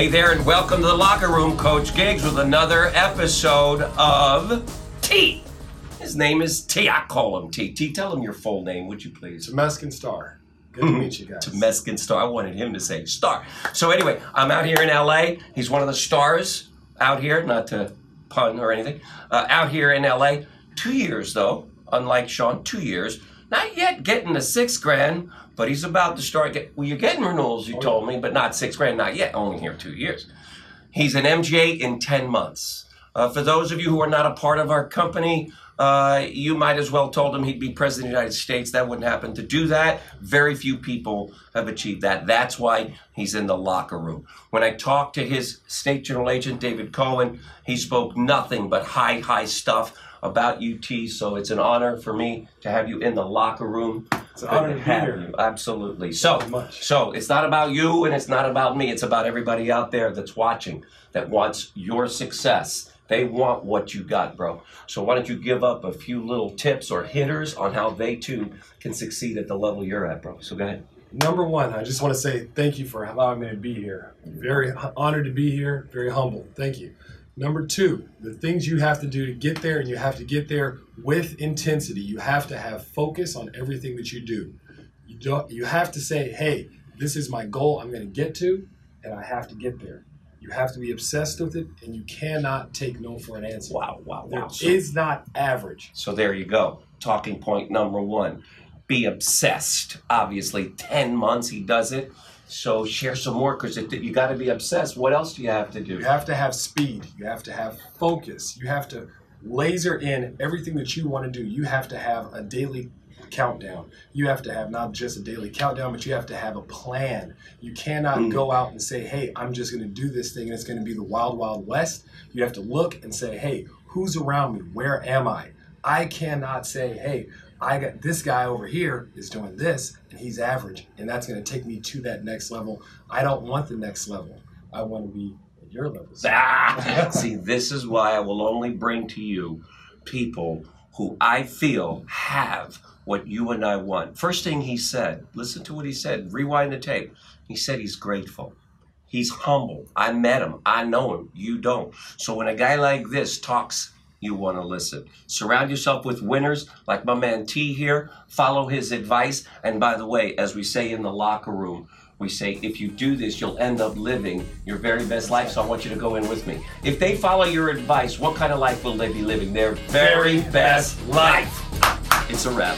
Hey there, and welcome to the locker room, Coach Gigs, with another episode of T. His name is T. I call him T. T, tell him your full name, would you please? Temesghen Starr. Good to meet you guys. Temesghen Starr. I wanted him to say Starr. So anyway, I'm out here in LA. He's one of the stars out here, not to pun or anything. Uh, out here in LA, two years though. Unlike Sean, two years. Not yet getting the six grand, but he's about to start. Get, well, you're getting renewals, you told me, but not six grand. Not yet. Only here two years. He's an MGA in 10 months. Uh, for those of you who are not a part of our company, uh, you might as well told him he'd be president of the United States. That wouldn't happen. To do that, very few people have achieved that. That's why he's in the locker room. When I talked to his state general agent, David Cohen, he spoke nothing but high, high stuff about UT. So it's an honor for me to have you in the locker room. It's an honor to have you. Absolutely. So, much. so it's not about you and it's not about me. It's about everybody out there that's watching that wants your success. They want what you got, bro. So why don't you give up a few little tips or hitters on how they too can succeed at the level you're at, bro? So go ahead. Number one, I just want to say thank you for allowing me to be here. Very honored to be here. Very humble. Thank you. Number two, the things you have to do to get there, and you have to get there with intensity. You have to have focus on everything that you do. You don't. You have to say, "Hey, this is my goal. I'm going to get to, and I have to get there." You have to be obsessed with it, and you cannot take no for an answer. Wow, wow, There wow. is not average. so there you go. Talking point number one. Be obsessed. Obviously, 10 months he does it. So share some more because you got to be obsessed. What else do you have to do? You have to have speed. You have to have focus. You have to laser in everything that you want to do. You have to have a daily countdown. You have to have not just a daily countdown, but you have to have a plan. You cannot Mm. go out and say, hey, I'm just going to do this thing and it's going to be the wild, wild west. You have to look and say, hey, who's around me? Where am I? I cannot say, hey, I got this guy over here is doing this and he's average and that's going to take me to that next level. I don't want the next level. I want to be at your level. Ah, see, this is why I will only bring to you people who I feel have what you and I want. First thing he said, listen to what he said, rewind the tape. He said he's grateful. He's humble. I met him. I know him. You don't. So when a guy like this talks, you want to listen. Surround yourself with winners like my man T here. Follow his advice. And by the way, as we say in the locker room, we say if you do this, you'll end up living your very best life. So I want you to go in with me. If they follow your advice, what kind of life will they be living? Their very best life. It's a wrap.